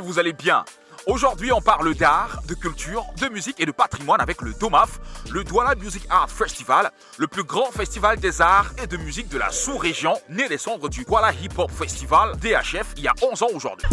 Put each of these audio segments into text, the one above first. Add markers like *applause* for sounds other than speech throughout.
que vous allez bien. Aujourd'hui, on parle d'art, de culture, de musique et de patrimoine avec le DOMAF, le Douala Music Art Festival, le plus grand festival des arts et de musique de la sous-région, né des cendres du Douala Hip Hop Festival, DHF, il y a 11 ans aujourd'hui.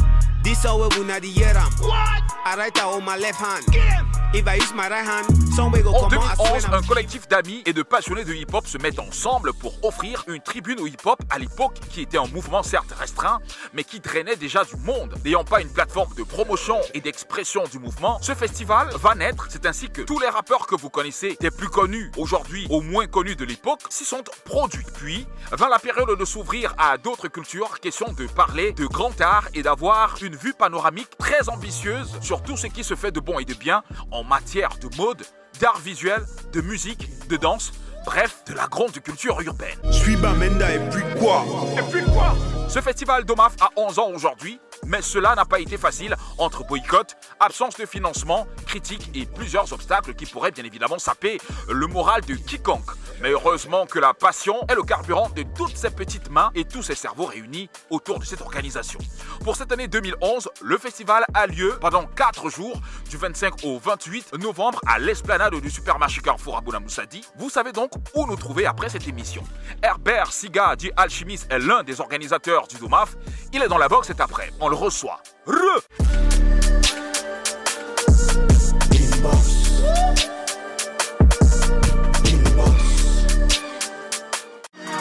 En 2011, un collectif d'amis et de passionnés de hip-hop se met ensemble pour offrir une tribune au hip-hop à l'époque qui était un mouvement certes restreint, mais qui drainait déjà du monde. N'ayant pas une plateforme de promotion et d'expression du mouvement, ce festival va naître. C'est ainsi que tous les rappeurs que vous connaissez, des plus connus aujourd'hui aux moins connus de l'époque, s'y sont produits. Puis vint la période de s'ouvrir à d'autres cultures, question de parler de grand art et d'avoir une vue panoramique très ambitieuse sur tout ce qui se fait de bon et de bien en matière de mode, d'art visuel, de musique, de danse, bref, de la grande culture urbaine. Je suis Bamenda et puis quoi? Et puis quoi? Ce festival d'OMAF a 11 ans aujourd'hui, mais cela n'a pas été facile entre boycott, absence de financement, critiques et plusieurs obstacles qui pourraient bien évidemment saper le moral de quiconque. Mais heureusement que la passion est le carburant de toutes ces petites mains et tous ces cerveaux réunis autour de cette organisation. Pour cette année 2011, le festival a lieu pendant 4 jours, du 25 au 28 novembre à l'esplanade du supermarché Carrefour Abouna Moussadi. Vous savez donc où nous trouver après cette émission. Herbert Siga, dit Alchimiste, est l'un des organisateurs du DOMAF. Il est dans la box et après, on le reçoit. Re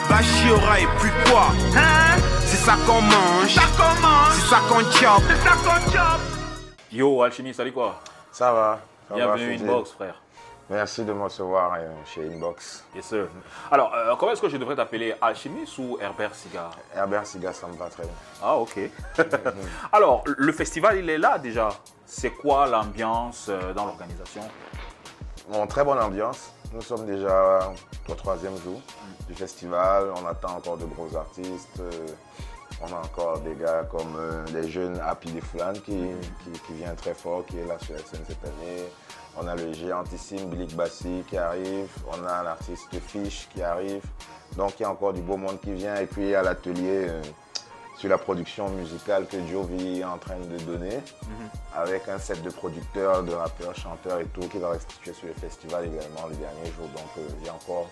Bachiora et puis quoi? Hein? C'est ça qu'on mange, Ça commence c'est ça qu'on chope. C'est ça qu'on chope Yo, Alchimiste, salut quoi? Ça va. ça va, Bienvenue Fidel. Inbox, frère. Merci de me recevoir euh, chez Inbox. Yes, sir. Alors, euh, comment est-ce que je devrais t'appeler? Alchimiste ou Herbert Siga? Herbert Siga, ça me va très bien. Ah, ok. *laughs* Alors, le festival, il est là déjà. C'est quoi l'ambiance euh, dans l'organisation? Bon, très bonne ambiance. Nous sommes déjà au troisième jour du festival. On attend encore de gros artistes. Euh, On a encore des gars comme euh, les jeunes Happy de Foulane qui, qui, qui vient très fort, qui est là sur la scène cette année. On a le géantissime Bilik Bassi qui arrive. On a l'artiste Fish qui arrive. Donc il y a encore du beau monde qui vient. Et puis il y a l'atelier euh, sur la production musicale que Jovi est en train de donner, avec un set de producteurs, de rappeurs, chanteurs et tout qui va restituer sur le festival également le dernier jour. Donc euh, il y a encore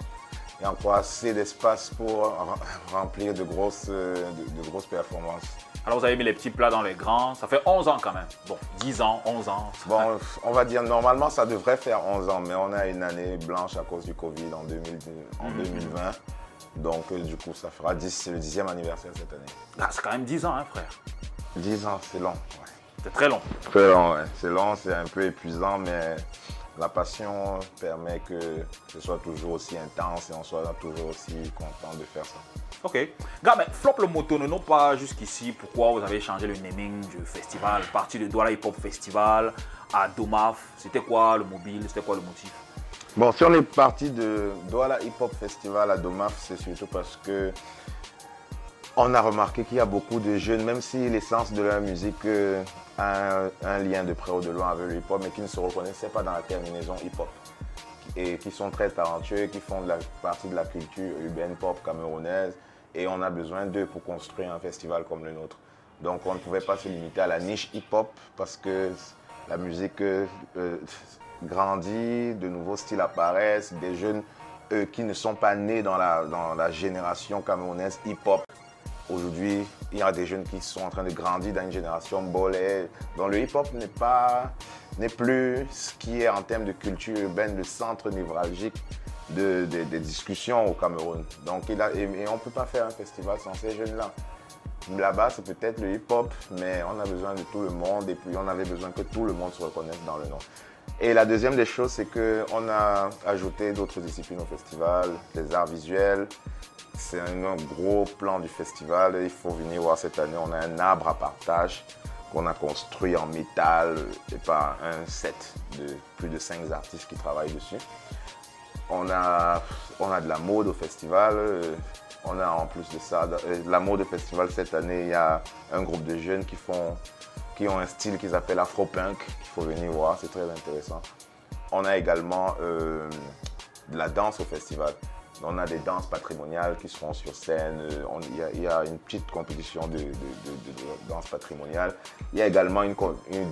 il y a encore assez d'espace pour rem- remplir de grosses, euh, de, de grosses performances. Alors, vous avez mis les petits plats dans les grands. Ça fait 11 ans quand même. Bon, 10 ans, 11 ans. Bon, on va dire normalement ça devrait faire 11 ans, mais on a une année blanche à cause du Covid en, 2000 en 2020. Donc euh, du coup ça fera 10, c'est le 10e anniversaire cette année. Ah, c'est quand même 10 ans, hein, frère. 10 ans, c'est long. ouais. C'est très long. Très long, ouais. C'est long, c'est un peu épuisant, mais la passion permet que ce soit toujours aussi intense et on soit toujours aussi content de faire ça. Ok. Gars, mais Flop le moto, ne nous pas jusqu'ici pourquoi vous avez changé le naming du festival, parti de Douala Hip Hop Festival à Domaf? C'était quoi le mobile? C'était quoi le motif? Bon, si on est parti de Douala Hip Hop Festival à Domaf, c'est surtout parce que on a remarqué qu'il y a beaucoup de jeunes, même si l'essence de leur musique euh, a un, lien de près ou de loin avec le hip hop, mais qui ne se reconnaissaient pas dans la terminaison hip hop. Et qui sont très talentueux, qui font partie de la culture urbaine pop camerounaise. Et on a besoin d'eux pour construire un festival comme le nôtre. Donc on ne pouvait pas se limiter à la niche hip hop parce que la musique euh, euh, grandit, de nouveaux styles apparaissent, des jeunes qui ne sont pas nés dans la, dans la génération camerounaise hip hop. Aujourd'hui, il y a des jeunes qui sont en train de grandir dans une génération bolée, dont le hip-hop n'est pas n'est plus ce qui est en termes de culture urbaine le centre névralgique de- de- des discussions au Cameroun. Donc, et, et on ne peut pas faire un festival sans ces jeunes-là. Là-bas, c'est peut-être le hip-hop, mais on a besoin de tout le monde et puis on avait besoin que tout le monde se reconnaisse dans le nom. Et la deuxième des choses, c'est qu'on a ajouté d'autres disciplines au festival, les arts visuels. C'est un, gros plan du festival. Il faut venir voir cette année. On a un arbre à partage qu'on a construit en métal et par un set de plus de cinq artistes qui travaillent dessus. On a, on a de la mode au festival. On a en plus de ça, euh, la mode au festival cette année, il y a un groupe de jeunes qui font, qui ont un style qu'ils appellent afro-punk, qu'il faut venir voir, c'est très intéressant. On a également euh, de la danse au festival. On a des danses patrimoniales qui seront sur scène. Euh, il y, a une petite compétition de, danse patrimoniale. Il y a également une,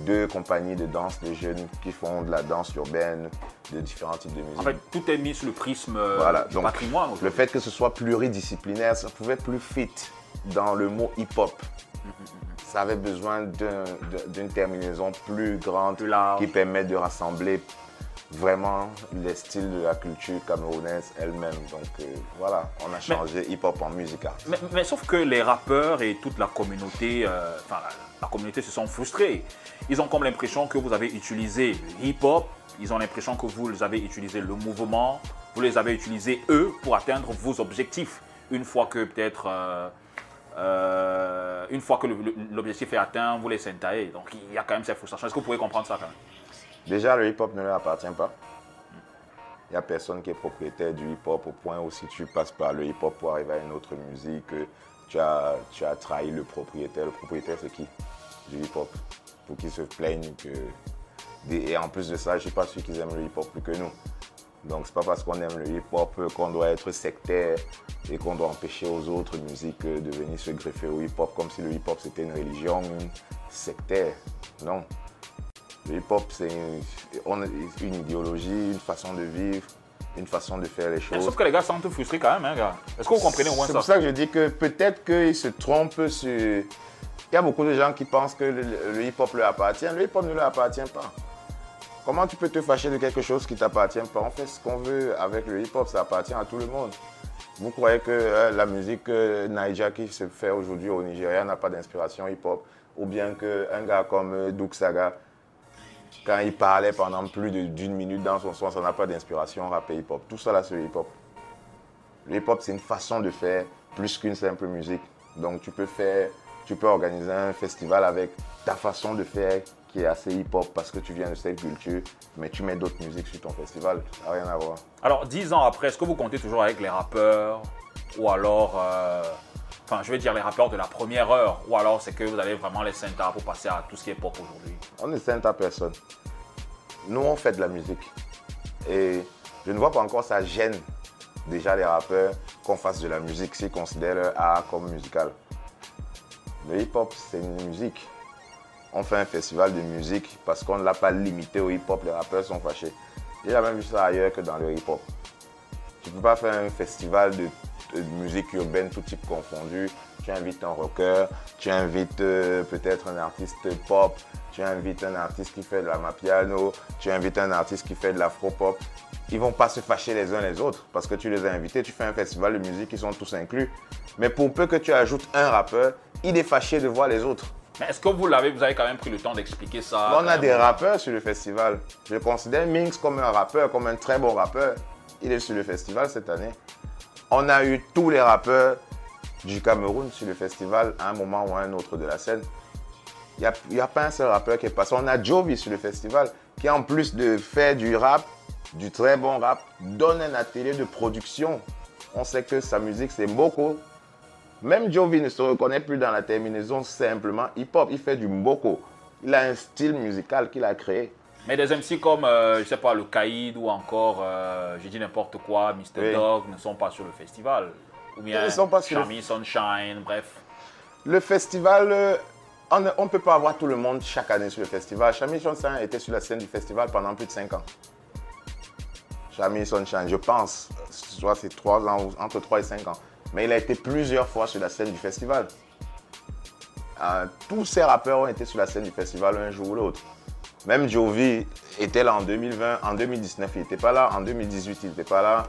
deux compagnies de danse de jeunes qui font de la danse urbaine, de différents types de musique. En fait, tout est mis sous le prisme euh, du patrimoine. Le fait que ce soit pluridisciplinaire, ça pouvait plus fit dans le mot hip-hop. Ça avait besoin d'une terminaison plus grande qui permet de rassembler vraiment les styles de la culture camerounaise elle-même. Donc euh, voilà, on a changé hip-hop en musique mais, sauf que les rappeurs et toute la communauté, euh, enfin la, communauté se sont frustrés. Ils ont comme l'impression que vous avez utilisé le hip-hop, ils ont l'impression que vous avez utilisé le mouvement, vous les avez utilisés eux pour atteindre vos objectifs. Une fois que peut-être... Euh, une fois que l'objectif est atteint, vous les sentaillez. Donc il y a quand même cette frustration. Est-ce que vous pouvez comprendre ça quand même? Déjà, le hip-hop ne leur appartient pas. Il n'y a personne qui est propriétaire du hip-hop au point où si tu passes par le hip-hop pour arriver à une autre musique, tu as, tu as trahi le propriétaire. Le propriétaire, c'est qui? Du hip-hop. Pour qu'ils se plaignent que... Et en plus de ça, je ne suis pas sûr qu'ils aiment le hip-hop plus que nous. Donc c'est pas parce qu'on aime le hip-hop qu'on doit être sectaire et qu'on doit empêcher aux autres musiques de venir se greffer au hip-hop comme si le hip-hop c'était une religion sectaire. Non. Le hip-hop, c'est une, idéologie, une façon de vivre, une façon de faire les choses. sauf que les gars sont frustrés quand même, hein, gars. Est-ce que vous comprenez au moins ça? C'est pour ça que je dis que peut-être qu'ils se trompent sur. Il y a beaucoup de gens qui pensent que le, hip-hop leur appartient. Le hip-hop ne leur appartient pas. Comment tu peux te fâcher de quelque chose qui ne t'appartient pas? On fait ce qu'on veut avec le hip-hop, ça appartient à tout le monde. Vous croyez que euh, la musique euh, Naija qui se fait aujourd'hui au Nigeria n'a pas d'inspiration hip-hop? Ou bien qu'un gars comme euh, Duk Saga quand il parlait pendant plus d'une minute dans son son, ça n'a pas d'inspiration rap et hip-hop. Tout ça là, c'est hip-hop. Le hip-hop, c'est une façon de faire plus qu'une simple musique. Donc tu peux faire, tu peux organiser un festival avec ta façon de faire qui est assez hip-hop parce que tu viens de cette culture, mais tu mets d'autres musiques sur ton festival. Ça n'a rien à voir. Alors, dix ans après, est-ce que vous comptez toujours avec les rappeurs ou alors, euh, enfin, je vais dire les rappeurs de la première heure, ou alors c'est que vous avez vraiment les synthas pour passer à tout ce qui est pop aujourd'hui On ne synth à personne. Nous, on fait de la musique. Et je ne vois pas encore ça gêne déjà les rappeurs qu'on fasse de la musique s'ils considèrent art comme musical. Le hip-hop, c'est une musique. On fait un festival de musique parce qu'on ne l'a pas limité au hip-hop. Les rappeurs sont fâchés. J'ai même vu ça ailleurs que dans le hip-hop. Tu peux pas faire un festival de, musique urbaine, tout type confondu. Tu invites un rocker, tu invites euh, peut-être un artiste pop, tu invites un artiste qui fait de la mapiano, tu invites un artiste qui fait de l'afro-pop. Ils vont pas se fâcher les uns les autres parce que tu les as invités, tu fais un festival de musique, ils sont tous inclus. Mais pour peu que tu ajoutes un rappeur, il est fâché de voir les autres. Mais est-ce que vous l'avez, vous avez quand même pris le temps d'expliquer ça On a des rappeurs sur le festival. Je considère Minx comme un rappeur, comme un très bon rappeur. Il est sur le festival cette année. On a eu tous les rappeurs du Cameroun sur le festival à un moment ou à un autre de la scène. Il n'y a, pas un seul rappeur qui est passé. On a Jovi sur le festival qui, en plus de faire du rap, du très bon rap, donne un atelier de production. On sait que sa musique, c'est beaucoup. Même Jovi ne se reconnaît plus dans la terminaison simplement hip-hop. Il fait du mboko. Il a un style musical qu'il a créé. Mais des MC comme, euh, je sais pas, le Caïd ou encore, euh, j'ai dit n'importe quoi, Mr. Dog ne sont pas sur le festival. Ou bien Ils ne sont pas sur le... Sunshine, bref. Le festival, euh, on ne peut pas avoir tout le monde chaque année sur le festival. Chami Sunshine était sur la scène du festival pendant plus de 5 ans. Chami Sunshine, je pense, soit c'est 3 ans, entre 3 et 5 ans. Mais il a été plusieurs fois sur la scène du festival. Euh, tous ces rappeurs ont été sur la scène du festival un jour ou l'autre. Même Jovi était là en 2020, en 2019 il n'était pas là, en 2018 il n'était pas là.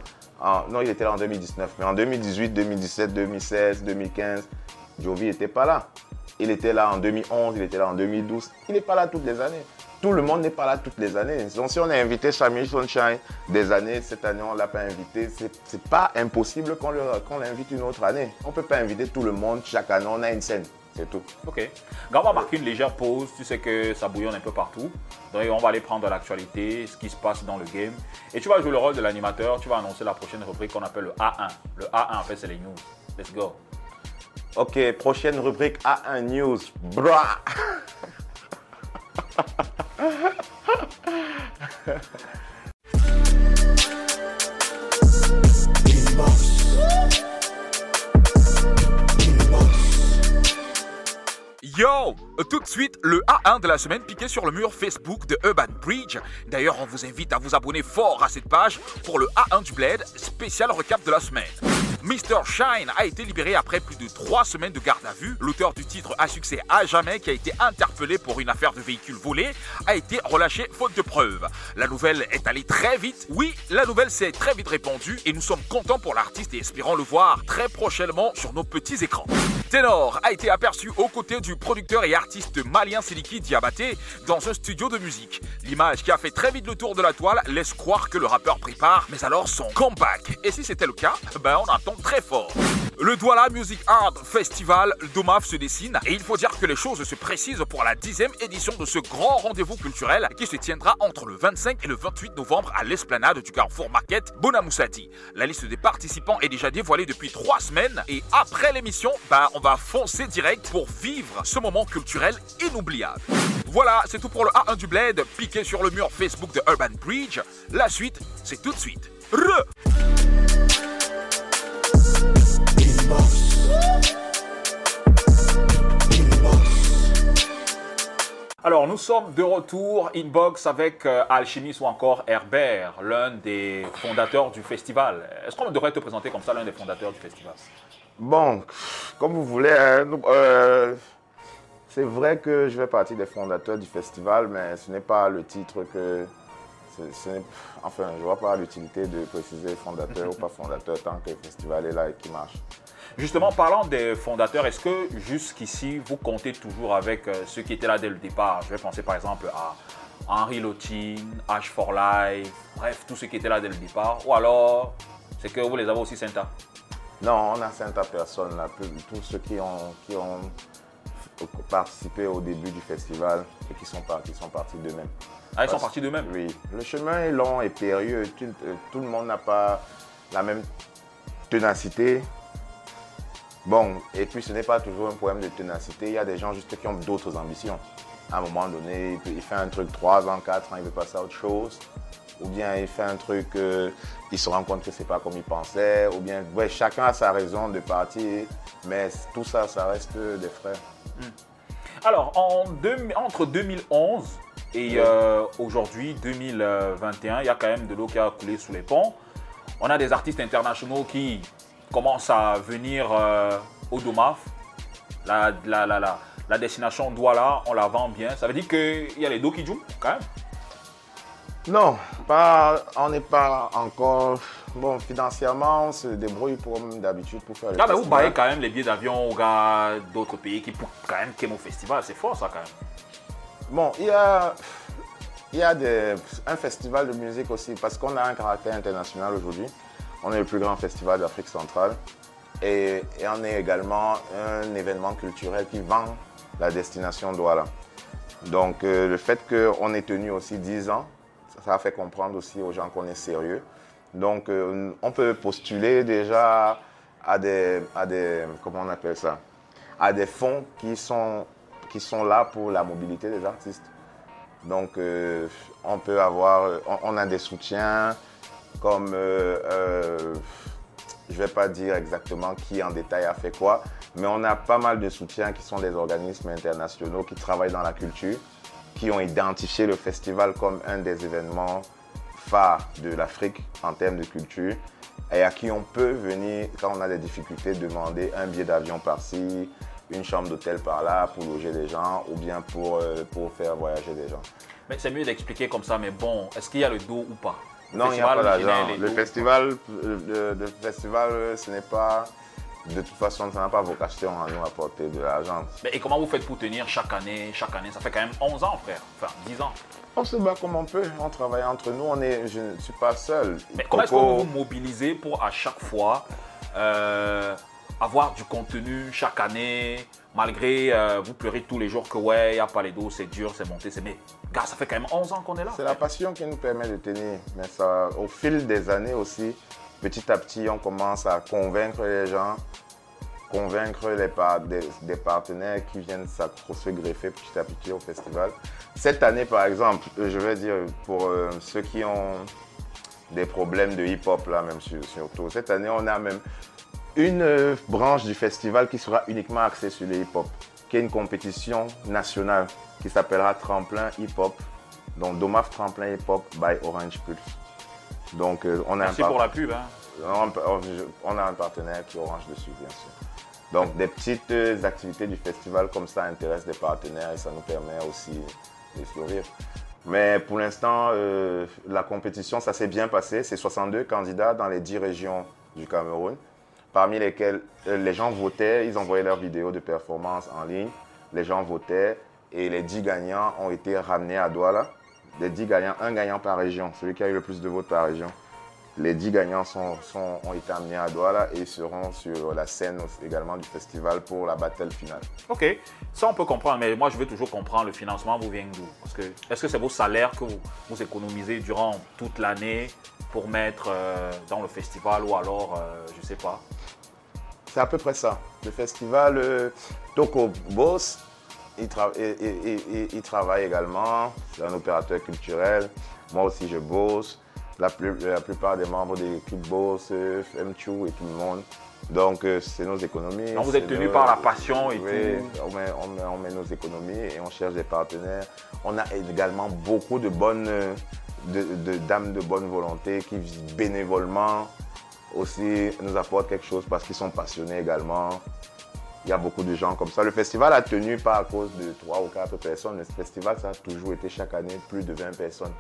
non, il était là en 2019, mais en 2018, 2017, 2016, 2015, Jovi n'était pas là. Il était là en 2011, il était là en 2012. Il n'est pas là toutes les années. Tout le monde n'est pas là toutes les années. Donc si on a invité Shamil Sunshine des années, cette année on ne l'a pas invité, c'est pas impossible qu'on l'invite une autre année. On ne peut pas inviter tout le monde chaque année, on a une scène. C'est tout. Ok. on va marquer une légère pause. Tu sais que ça bouillonne un peu partout. Donc, on va aller prendre l'actualité, ce qui se passe dans le game. Et tu vas jouer le rôle de l'animateur. Tu vas annoncer la prochaine rubrique qu'on appelle le A1. Le A1, en fait, c'est les news. Let's go. Ok, prochaine rubrique A1 News. Bra. *laughs* Wow Tout de suite, le A1 de la semaine piqué sur le mur Facebook de Urban Bridge. D'ailleurs, on vous invite à vous abonner fort à cette page pour le A1 du Bled, spécial recap de la semaine. Mr. Shine a été libéré après plus de trois semaines de garde à vue. L'auteur du titre à succès à jamais, qui a été interpellé pour une affaire de véhicule volé, a été relâché faute de preuves. La nouvelle est allée très vite. Oui, la nouvelle s'est très vite répandue et nous sommes contents pour l'artiste et espérons le voir très prochainement sur nos petits écrans. Tenor a été aperçu aux côtés du producteur et artiste malien Siliki Diabaté dans un studio de musique. L'image qui a fait très vite le tour de la toile laisse croire que le rappeur prépare, mais alors son comeback. Et si c'était le cas, ben on attend très fort. Le Douala Music Art Festival d'OMAF se dessine et il faut dire que les choses se précisent pour la dixième édition de ce grand rendez-vous culturel qui se tiendra entre le 25 et le 28 novembre à l'esplanade du Carrefour Market Bonamoussati. La liste des participants est déjà dévoilée depuis trois semaines et après l'émission, bah, on va foncer direct pour vivre ce moment culturel inoubliable. Voilà, c'est tout pour le A1 du Bled, piqué sur le mur Facebook de Urban Bridge. La suite, c'est tout de suite. Re Alors, nous sommes de retour inbox avec euh, ou encore Herbert, l'un des fondateurs du festival. Est-ce qu'on devrait te présenter comme ça, l'un des fondateurs du festival? Bon, comme vous voulez, hein, euh, c'est vrai que je fais partie des fondateurs du festival, mais ce n'est pas le titre que. Enfin, je ne vois pas l'utilité de préciser fondateur ou pas fondateur tant que le festival est là et qu'il marche. Justement, parlant des fondateurs, est-ce que jusqu'ici, vous comptez toujours avec euh, ceux qui étaient là dès le départ? Je vais penser par exemple à Henri Lotin, H for Life, bref, tous ceux qui étaient là dès le départ. Ou alors, c'est que vous les avez aussi sympas Non, on a sympa personne là. Tous ceux qui ont, qui ont participé au début du festival et qui sont partis, sont partis d'eux-mêmes. Ah, ils sont partis d'eux-mêmes? Oui. Le chemin est long et périlleux. Tout, euh, tout le monde n'a pas la même ténacité, Bon, et puis ce n'est pas toujours un problème de ténacité. Il y a des gens juste qui ont d'autres ambitions. À un moment donné, il fait un truc 3 ans, 4 ans, il veut passer à autre chose. Ou bien il fait un truc, euh, il se rend compte que c'est pas comme il pensait. Ou bien, ouais, chacun a sa raison de partir. Mais tout ça, ça reste des frères. Hmm. Alors, en entre 2011 et euh, aujourd'hui, 2021, il y a quand même de l'eau qui a coulé sous les ponts. On a des artistes internationaux qui commence à venir euh, au Domaf. La, la, la, la, destination Douala, on la vend bien. Ça veut dire qu'il y a les dos qui jouent quand même Non, pas, on n'est pas encore. Bon, financièrement, on se débrouille comme d'habitude pour faire le ah, mais vous baillez quand même les billets d'avion aux gars d'autres pays qui, quand même, qui festival. C'est fort ça quand même. Bon, il y a. Il y a des, un festival de musique aussi, parce qu'on a un caractère international aujourd'hui. On est le plus grand festival d'Afrique centrale et, on est également un événement culturel qui vend la destination Douala. Donc euh, le fait qu'on ait tenu aussi 10 ans, ça, a fait comprendre aussi aux gens qu'on est sérieux. Donc euh, on peut postuler déjà à des, à des, comment on appelle ça, à des fonds qui sont, qui sont là pour la mobilité des artistes. Donc euh, on peut avoir, on a des soutiens, comme, euh, euh, je vais pas dire exactement qui en détail a fait quoi, mais on a pas mal de soutiens qui sont des organismes internationaux qui travaillent dans la culture, qui ont identifié le festival comme un des événements phares de l'Afrique en termes de culture et à qui on peut venir, quand on a des difficultés, demander un billet d'avion par-ci, une chambre d'hôtel par-là pour loger des gens ou bien pour, euh, pour faire voyager des gens. Mais c'est mieux d'expliquer comme ça, mais bon, est-ce qu'il y a le dos ou pas? Non, il n'y a pas d'argent. Le festival, le, festival, ce n'est pas. De toute façon, ça n'a pas vocation à nous apporter de l'argent. Mais et comment vous faites pour tenir chaque année Chaque année, ça fait quand même 11 ans, frère. Enfin, 10 ans. On se bat comme on peut. On travaille entre nous. On est, je ne suis pas seul. Mais comment est-ce que vous vous mobilisez pour à chaque fois euh, avoir du contenu chaque année Malgré euh, vous pleurez tous les jours que ouais, il n'y a pas les dos, c'est dur, c'est monté, c'est mais Gars, ça fait quand même 11 ans qu'on est là. C'est la passion qui nous permet de tenir. Mais ça, au fil des années aussi, petit à petit, on commence à convaincre les gens, convaincre les des, partenaires qui viennent se greffer petit à petit au festival. Cette année, par exemple, je vais dire pour euh, ceux qui ont des problèmes de hip-hop, là, même surtout, cette année, on a même une euh, branche du festival qui sera uniquement axée sur le hip-hop qui est une compétition nationale qui s'appellera Tremplin Hip Hop. Donc Domaf Tremplin Hip Hop by Orange Pulse. Donc euh, on a Merci pour la pub. Hein. On, a un partenaire qui Orange dessus, bien sûr. Donc des petites euh, activités du festival comme ça intéressent des partenaires et ça nous permet aussi de fleurir. Mais pour l'instant, euh, la compétition, ça s'est bien passé. C'est 62 candidats dans les 10 régions du Cameroun, parmi lesquels les gens votaient, ils envoyaient leurs vidéos de performance en ligne, les gens votaient et les 10 gagnants ont été ramenés à Douala. Les 10 gagnants, un gagnant par région, celui qui a eu le plus de votes par région. Les 10 gagnants sont, ont été amenés à Douala et seront sur la scène également du festival pour la battle finale. Ok, ça on peut comprendre, mais moi je veux toujours comprendre le financement vous vient d'où? Parce que est-ce que c'est vos salaires que vous, économisez durant toute l'année pour mettre euh, dans le festival ou alors, euh, je ne sais pas? C'est à peu près ça. Le festival euh, Toko Boss il, il, travaille également, c'est un opérateur culturel. Moi aussi, je bosse. La, la plupart des membres de l'équipe bossent, M2 et tout le monde. Donc, euh, c'est nos économies. Donc, vous êtes tenu par la passion et tout on met, on, met, nos économies et on cherche des partenaires. On a également beaucoup de bonnes de, dames de bonne volonté qui bénévolement aussi nous apportent quelque chose parce qu'ils sont passionnés également. Il y a beaucoup de gens comme ça. Le festival a tenu pas à cause de 3 ou 4 personnes. Le festival, ça a toujours été chaque année plus de 20 personnes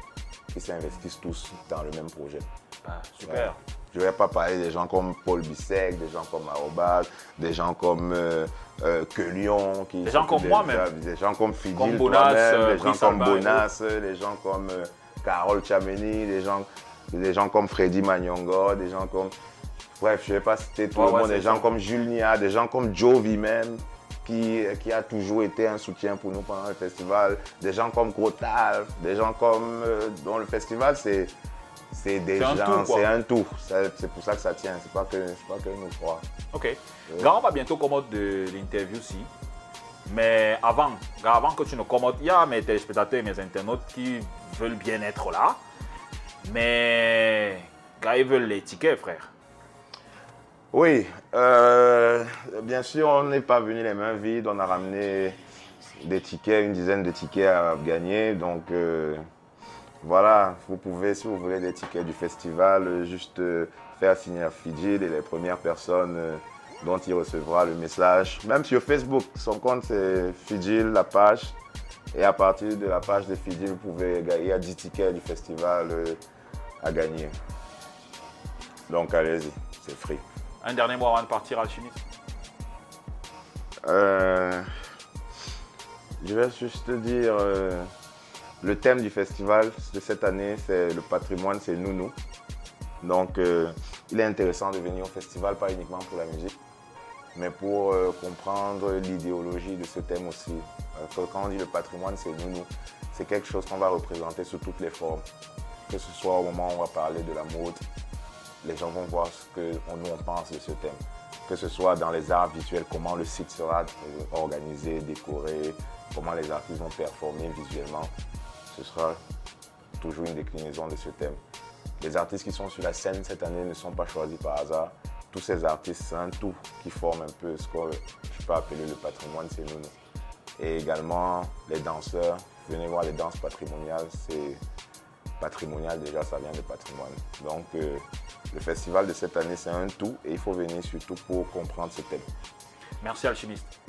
qui s'investissent tous dans le même projet. Ah, super. Je ne vais pas parler des gens comme Paul Bissek, des gens comme Arobal, des gens comme euh, euh Qui des gens comme moi même. Des gens comme Fidil, Bonas, euh, des gens comme Bonas, des gens comme euh, Carole Chameni, des gens, des gens comme Freddy Magnongo, des gens comme Bref, je ne vais pas citer tout le monde, des gens comme Julnia, des gens comme Jovi même, qui, qui, a toujours été un soutien pour nous pendant le festival, des gens comme Grotal, des gens comme. Euh, dans le festival, c'est. C'est des gens, c'est un tout. C'est pour ça que ça tient. C'est pas que, pas que nous trois. Ok. Euh. Grand va bientôt commoder de l'interview aussi. Mais avant, avant que tu ne commodes, il y a mes téléspectateurs et mes internautes qui veulent bien être là. Mais gars, ils veulent les tickets, frère. Oui, euh, bien sûr, on n'est pas venu les mains vides. On a ramené des tickets, une dizaine de tickets à gagner. Donc euh, voilà, vous pouvez, si vous voulez des tickets du festival, juste euh, faire signer à et les premières personnes dont il recevra le message. Même sur Facebook, son compte c'est Fidji, la page. Et à partir de la page de Fidji, vous pouvez gagner 10 tickets du festival à gagner. Donc allez-y, c'est free. Un dernier mot avant de partir, Alchimiste euh, Je vais juste te dire, euh, le thème du festival de cette année, c'est le patrimoine, c'est Nounou. Donc, euh, il est intéressant de venir au festival, pas uniquement pour la musique, mais pour comprendre l'idéologie de ce thème aussi. quand on dit le patrimoine, c'est Nounou, c'est quelque chose qu'on va représenter sous toutes les formes. Que ce soit au moment où on va parler de la mode, les gens vont voir ce que nous on pense de ce thème. Que ce soit dans les arts visuels, comment le site sera euh, organisé, décoré, comment les artistes vont performer visuellement. Ce sera toujours une déclinaison de ce thème. Les artistes qui sont sur la scène cette année ne sont pas choisis par hasard. Tous ces artistes, c'est un tout qui forme un peu ce que je peux appeler le patrimoine, c'est nous. Et également les danseurs, venez voir les danses patrimoniales, c'est patrimonial déjà, ça vient de patrimoine. Donc euh, le festival de cette année, c'est un tout et il faut venir surtout pour comprendre ce thème. Merci Alchimiste.